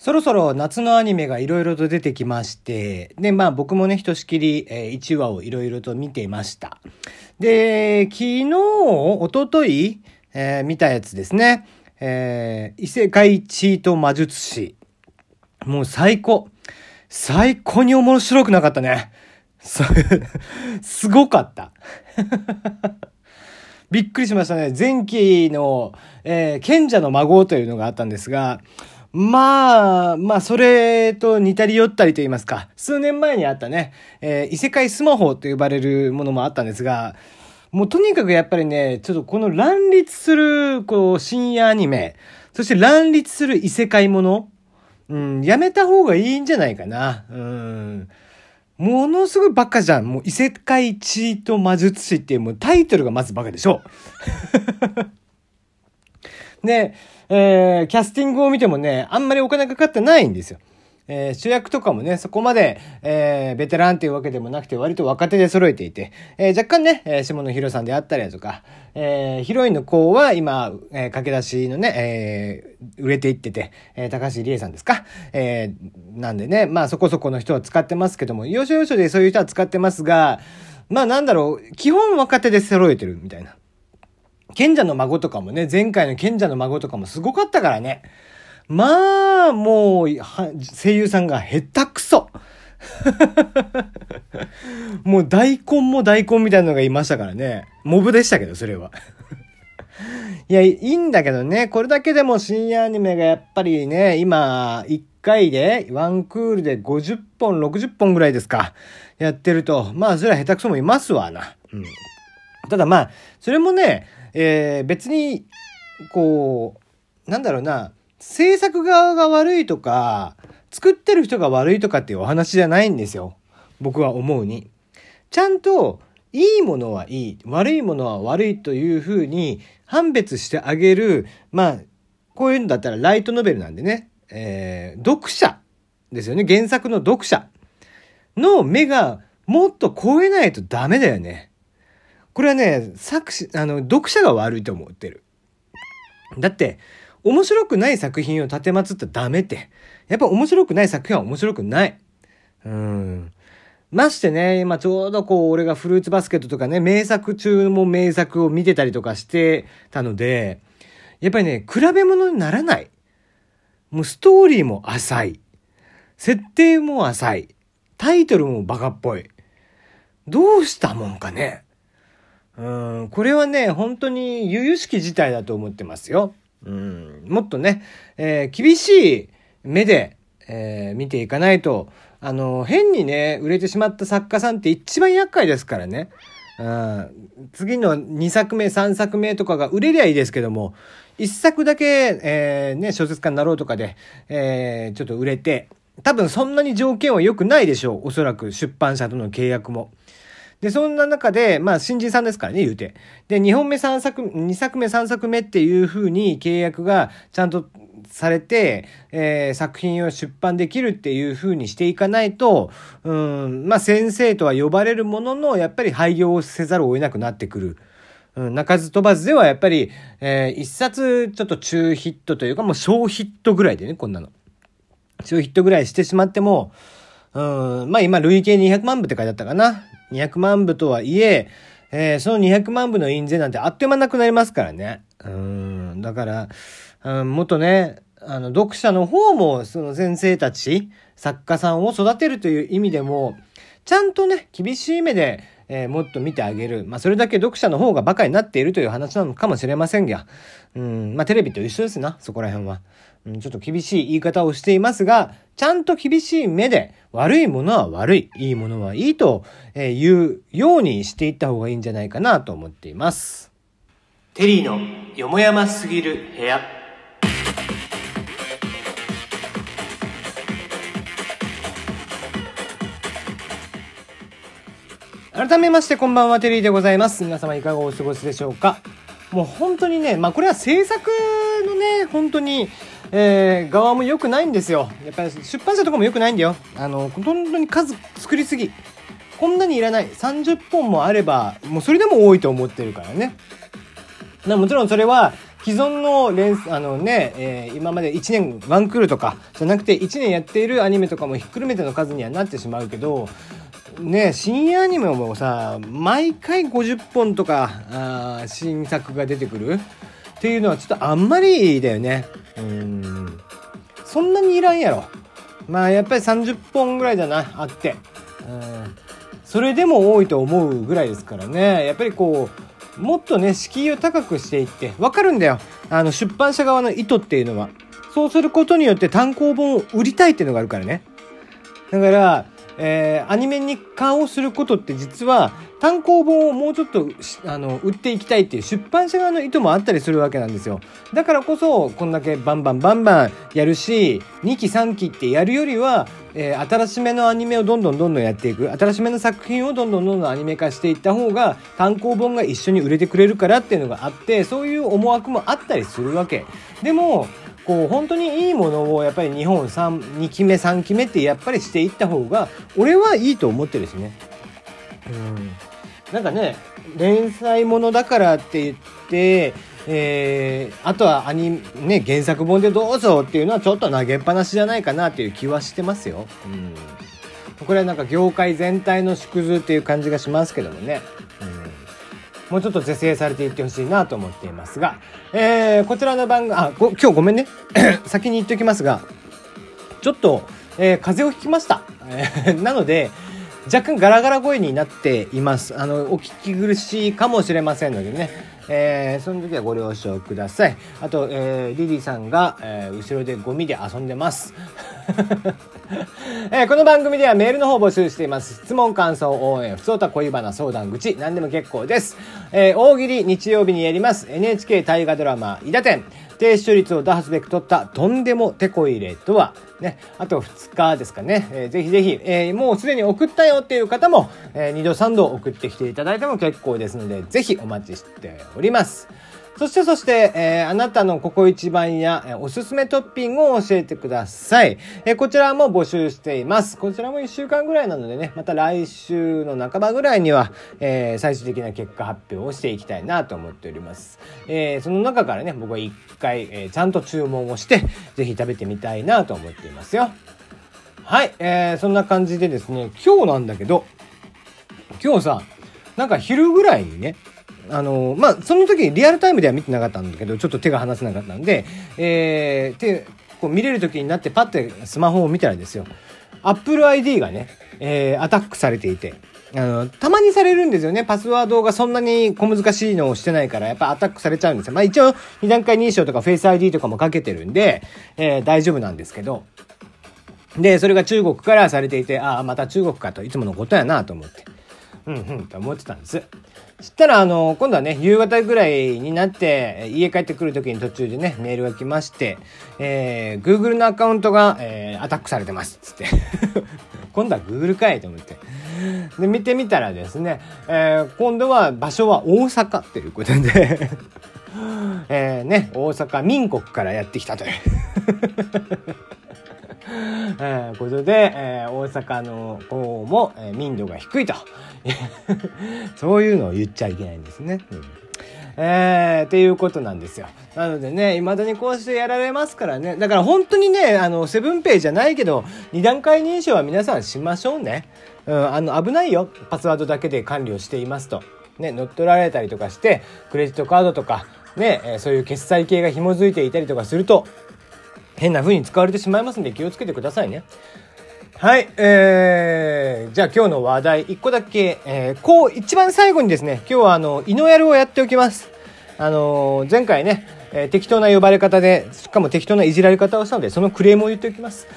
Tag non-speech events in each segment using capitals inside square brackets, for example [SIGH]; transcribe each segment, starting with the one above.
そろそろ夏のアニメがいろいろと出てきまして、で、まあ僕もね、ひとしきり、えー1話をいろいろと見ていました。で、昨日、一昨日、えー見たやつですね。えー異世界チート魔術師。もう最高。最高に面白くなかったね。[LAUGHS] すごかった。[LAUGHS] びっくりしましたね。前期の、えー賢者の孫というのがあったんですが、まあ、まあ、それと似たり寄ったりと言いますか、数年前にあったね、えー異世界スマホと呼ばれるものもあったんですが、もうとにかくやっぱりね、ちょっとこの乱立する、こう、深夜アニメ、そして乱立する異世界もの、うん、やめた方がいいんじゃないかな。うん。ものすごいバカじゃん。もう異世界チート魔術師っていうもうタイトルがまずバカでしょ。で、えーキャスティングを見てもね、あんまりお金かかってないんですよ。えー主役とかもね、そこまで、えーベテランっていうわけでもなくて、割と若手で揃えていて、えー若干ね、えー下野紘さんであったりだとか、えーヒロインの子は今、えー駆け出しのね、えー売れていってて、えー高橋理恵さんですか？えーなんでね、まあそこそこの人は使ってますけども、要所要所でそういう人は使ってますが、まあなんだろう、基本若手で揃えてるみたいな。賢者の孫とかもね、前回の賢者の孫とかもすごかったからね。まあ、もう、声優さんが下手くそ。[LAUGHS] もう大根も大根みたいなのがいましたからね。モブでしたけど、それは。[LAUGHS] いや、いいんだけどね、これだけでも深夜アニメがやっぱりね、今、1回で、ワンクールで50本、60本ぐらいですか、やってると、まあ、それは下手くそもいますわな。うん。ただまあ、それもね、えー別に、こう、なんだろうな、制作側が悪いとか、作ってる人が悪いとかっていうお話じゃないんですよ。僕は思うに。ちゃんと、いいものはいい、悪いものは悪いというふうに判別してあげる、まあ、こういうんだったらライトノベルなんでね、えー読者ですよね。原作の読者の目がもっと超えないとダメだよね。これはね、作詞、あの、読者が悪いと思ってる。だって、面白くない作品を立てまつったらダメって。やっぱ面白くない作品は面白くない。うん。ましてね、今ちょうどこう、俺がフルーツバスケットとかね、名作中も名作を見てたりとかしてたので、やっぱりね、比べ物にならない。もうストーリーも浅い。設定も浅い。タイトルもバカっぽい。どうしたもんかね。うん、これはね、本当に由々しき事態だと思ってますよ。うん、もっとね、えー厳しい目で、えー見ていかないと、あの、変にね、売れてしまった作家さんって一番厄介ですからね。うん、次の2作目、3作目とかが売れりゃいいですけども、1作だけ、えーね、小説家になろうとかで、えーちょっと売れて、多分そんなに条件は良くないでしょう。おそらく出版社との契約も。で、そんな中で、まあ、新人さんですからね、言うて。で、2本目3作、2作目3作目っていう風に契約がちゃんとされて、えー作品を出版できるっていう風にしていかないと、うん、まあ、先生とは呼ばれるものの、やっぱり廃業をせざるを得なくなってくる。うん、鳴かず飛ばずではやっぱり、えー一冊ちょっと中ヒットというか、もう小ヒットぐらいでね、こんなの。小ヒットぐらいしてしまっても、うん、まあ今累計200万部って書いてあったかな。200万部とはいえ、えーその200万部の印税なんてあっという間なくなりますからね。うん、だから、うん、もっとね、あの、読者の方も、その先生たち、作家さんを育てるという意味でも、ちゃんとね、厳しい目で、えーもっと見てあげる。まあ、それだけ読者の方がバカになっているという話なのかもしれませんが、うん、まあ、テレビと一緒ですな、そこら辺は。うん、ちょっと厳しい言い方をしていますが、ちゃんと厳しい目で、悪いものは悪い、いいものはいいと、えー言うようにしていった方がいいんじゃないかなと思っています。テリーのよもやますぎる部屋。改めましてこんばんはテリーでございます。皆様いかがお過ごしでしょうか？もう本当にねまあこれは制作のね本当に、えー側も良くないんですよ。やっぱり出版社とかも良くないんだよ。あの本当に数作りすぎ。こんなにいらない。30本もあればもうそれでも多いと思ってるからね。なもちろんそれは既存の連あのね、えー、今まで1年ワンクールとかじゃなくて1年やっているアニメとかもひっくるめての数にはなってしまうけどね深夜アニメもさ毎回50本とかあ新作が出てくる？っていうのはちょっとあんまりだよね。うん。そんなにいらんやろ。まあやっぱり30本ぐらいだなあって。うん。それでも多いと思うぐらいですからね。やっぱりこうもっとね敷居を高くしていってわかるんだよ。あの出版社側の意図っていうのは。そうすることによって単行本を売りたいっていうのがあるからね。だからえー、アニメに化をすることって実は単行本をもうちょっとあの売っていきたいっていう出版社側の意図もあったりするわけなんですよ。だからこそこんだけバンバンバンバンやるし2期3期ってやるよりは、えー、新しめのアニメをどんどんどんどんやっていく。新しめの作品をどんどんどんどんアニメ化していった方が単行本が一緒に売れてくれるからっていうのがあってそういう思惑もあったりするわけ。でもこう本当にいいものをやっぱり日本2期目3期目ってやっぱりしていった方が俺はいいと思ってるしね。うんなんかね連載ものだからって言って、えー、あとはアニね原作本でどうぞっていうのはちょっと投げっぱなしじゃないかなっていう気はしてますよ。うんこれはなんか業界全体の縮図っていう感じがしますけどもね。もうちょっと是正されていってほしいなと思っていますが、えー、こちらの番組、あ、今日ごめんね。[COUGHS] 先に言っておきますが、ちょっと、えー、風邪をひきました。え、なので、若干ガラガラ声になっています。あの、お聞き苦しいかもしれませんのでね。えー、その時はご了承ください。あと、えー、リリーさんが、えー、後ろでゴミで遊んでます。[LAUGHS] えー、この番組ではメールの方募集しています。質問、感想、応援、不相た恋バナ、相談口、何でも結構です。えー、大喜利日曜日にやります NHK 大河ドラマ、伊田天。低視聴率を打破すべく取ったとんでもテコ入れとは、ね、あと2日ですかね、えー、ぜひぜひ、えー、もうすでに送ったよっていう方も、えー、2度3度送ってきていただいても結構ですので、ぜひお待ちしております。そしてそして、えー、あなたのここ一番や、えー、おすすめトッピングを教えてください。えー、こちらも募集しています。こちらも1週間ぐらいなのでね、また来週の半ばぐらいには、えー、最終的な結果発表をしていきたいなと思っております。えー、その中からね、僕は1回、えー、ちゃんと注文をして、ぜひ食べてみたいなと思っていますよ。はい、えー、そんな感じでですね、今日なんだけど、今日さ、なんか昼ぐらいにね、あのまあ、その時リアルタイムでは見てなかったんだけど、ちょっと手が離せなかったんで、えー、手、こう見れる時になってパッてスマホを見たらですよ、Apple ID がね、えー、アタックされていて、あの、たまにされるんですよね。パスワードがそんなに小難しいのをしてないから、やっぱアタックされちゃうんですよ。まあ一応、二段階認証とか Face ID とかもかけてるんで、えー、大丈夫なんですけど。で、それが中国からされていて、ああ、また中国かと、いつものことやなと思って。うんうんと思ってたんです。したら、あの、今度はね、夕方ぐらいになって、家帰ってくる時に途中でね、メールが来まして、えー、Google のアカウントが、えー、アタックされてます、つって。[LAUGHS] 今度は Google かいと思って。で、見てみたらですね、えー、今度は場所は大阪っていうことで [LAUGHS] えー、ね、大阪民国からやってきたという [LAUGHS] えー、ことで、えー、大阪の方も、えー、民度が低いと。[LAUGHS] そういうのを言っちゃいけないんですね。うんえー、っていうことなんですよ。なのでね、未だにこうしてやられますからね。だから本当にね、あの、セブンペイじゃないけど、二段階認証は皆さんしましょうね。うん、あの、危ないよ。パスワードだけで管理をしていますと。ね、乗っ取られたりとかして、クレジットカードとか、ね、えそういう決済系が紐づいていたりとかすると、変な風に使われてしまいますんで気をつけてくださいね。はい、えー、じゃあ今日の話題1個だけ、えー、こう一番最後にですね、今日はあの、イノヤルをやっておきます。あのー、前回ね、えー、適当な呼ばれ方で、しかも適当ないじられ方をしたので、そのクレームを言っておきます。[LAUGHS]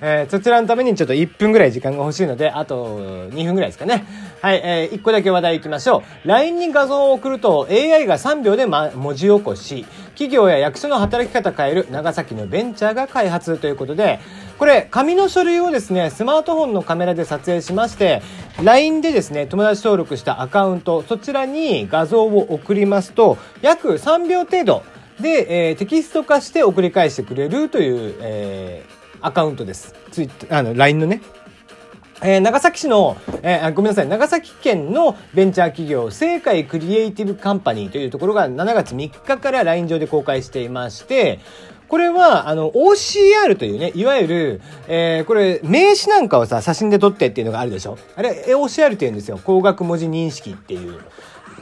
えー、そちらのためにちょっと1分ぐらい時間が欲しいので、あと2分ぐらいですかね。はい、えー、1個だけ話題いきましょう。LINE に画像を送ると AI が3秒で、ま、文字起こし、企業や役所の働き方変える長崎のベンチャーが開発ということで、これ、紙の書類をですね、スマートフォンのカメラで撮影しまして、LINE でですね、友達登録したアカウント、そちらに画像を送りますと、約3秒程度で、えー、テキスト化して送り返してくれるという、えー、アカウントです。ツイあの、LINE のね。えー、長崎市の、えー、ごめんなさい、長崎県のベンチャー企業、正解クリエイティブカンパニーというところが7月3日から LINE 上で公開していまして、これは、あの、OCR というね、いわゆる、えー、これ、名詞なんかをさ、写真で撮ってっていうのがあるでしょ？あれ、OCR って言うんですよ。光学文字認識っていう。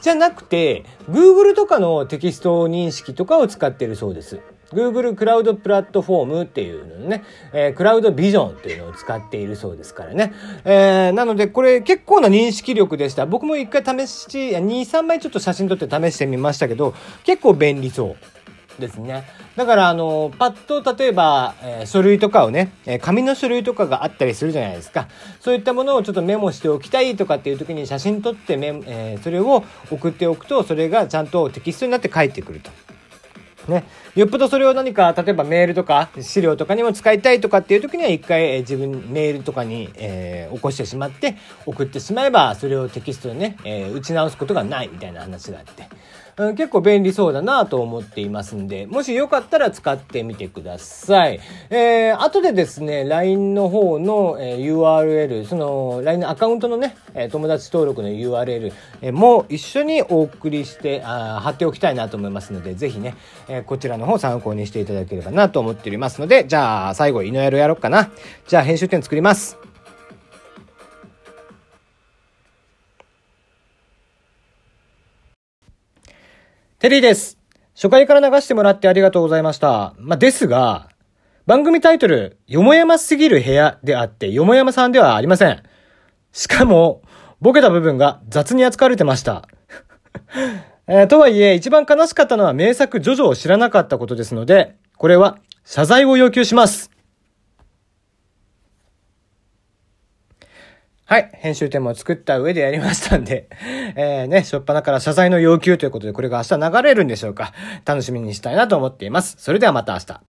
じゃなくて、Google とかのテキスト認識とかを使ってるそうです。Google クラウドプラットフォームっていうのね、えー、クラウドビジョンっていうのを使っているそうですからね。えー、なのでこれ結構な認識力でした。僕も一回試し、2、3枚ちょっと写真撮って試してみましたけど、結構便利そう。ですね。だから、あの、パッと、例えば、えー、書類とかをね、えー、紙の書類とかがあったりするじゃないですか。そういったものをちょっとメモしておきたいとかっていう時に写真撮ってメ、えー、それを送っておくと、それがちゃんとテキストになって返ってくると。ね。よっぽどそれを何か、例えばメールとか資料とかにも使いたいとかっていう時には一回、えー、自分メールとかに、えー、起こしてしまって送ってしまえばそれをテキストでね、えー、打ち直すことがないみたいな話があって。結構便利そうだなと思っていますんで、もしよかったら使ってみてください。えー、後でですね、LINE の方の、え、URL、その LINE のアカウントのね、え、友達登録の URL、え、も一緒にお送りしてあ、貼っておきたいなと思いますので、ぜひね、え、こちらの方参考にしていただければなと思っておりますので、じゃあ最後、イノヤロやろうかな。じゃあ編集点作ります。テリーです。初回から流してもらってありがとうございました。まあ、ですが、番組タイトル、よもやますぎる部屋であって、よもやまさんではありません。しかも、ボケた部分が雑に扱われてました。[LAUGHS] えー、とはいえ、一番悲しかったのは名作ジョジョを知らなかったことですので、これは謝罪を要求します。はい。編集点も作った上でやりましたんで、[LAUGHS] えー、ね、しょっぱなから謝罪の要求ということで、これが明日流れるんでしょうか。楽しみにしたいなと思っています。それではまた明日。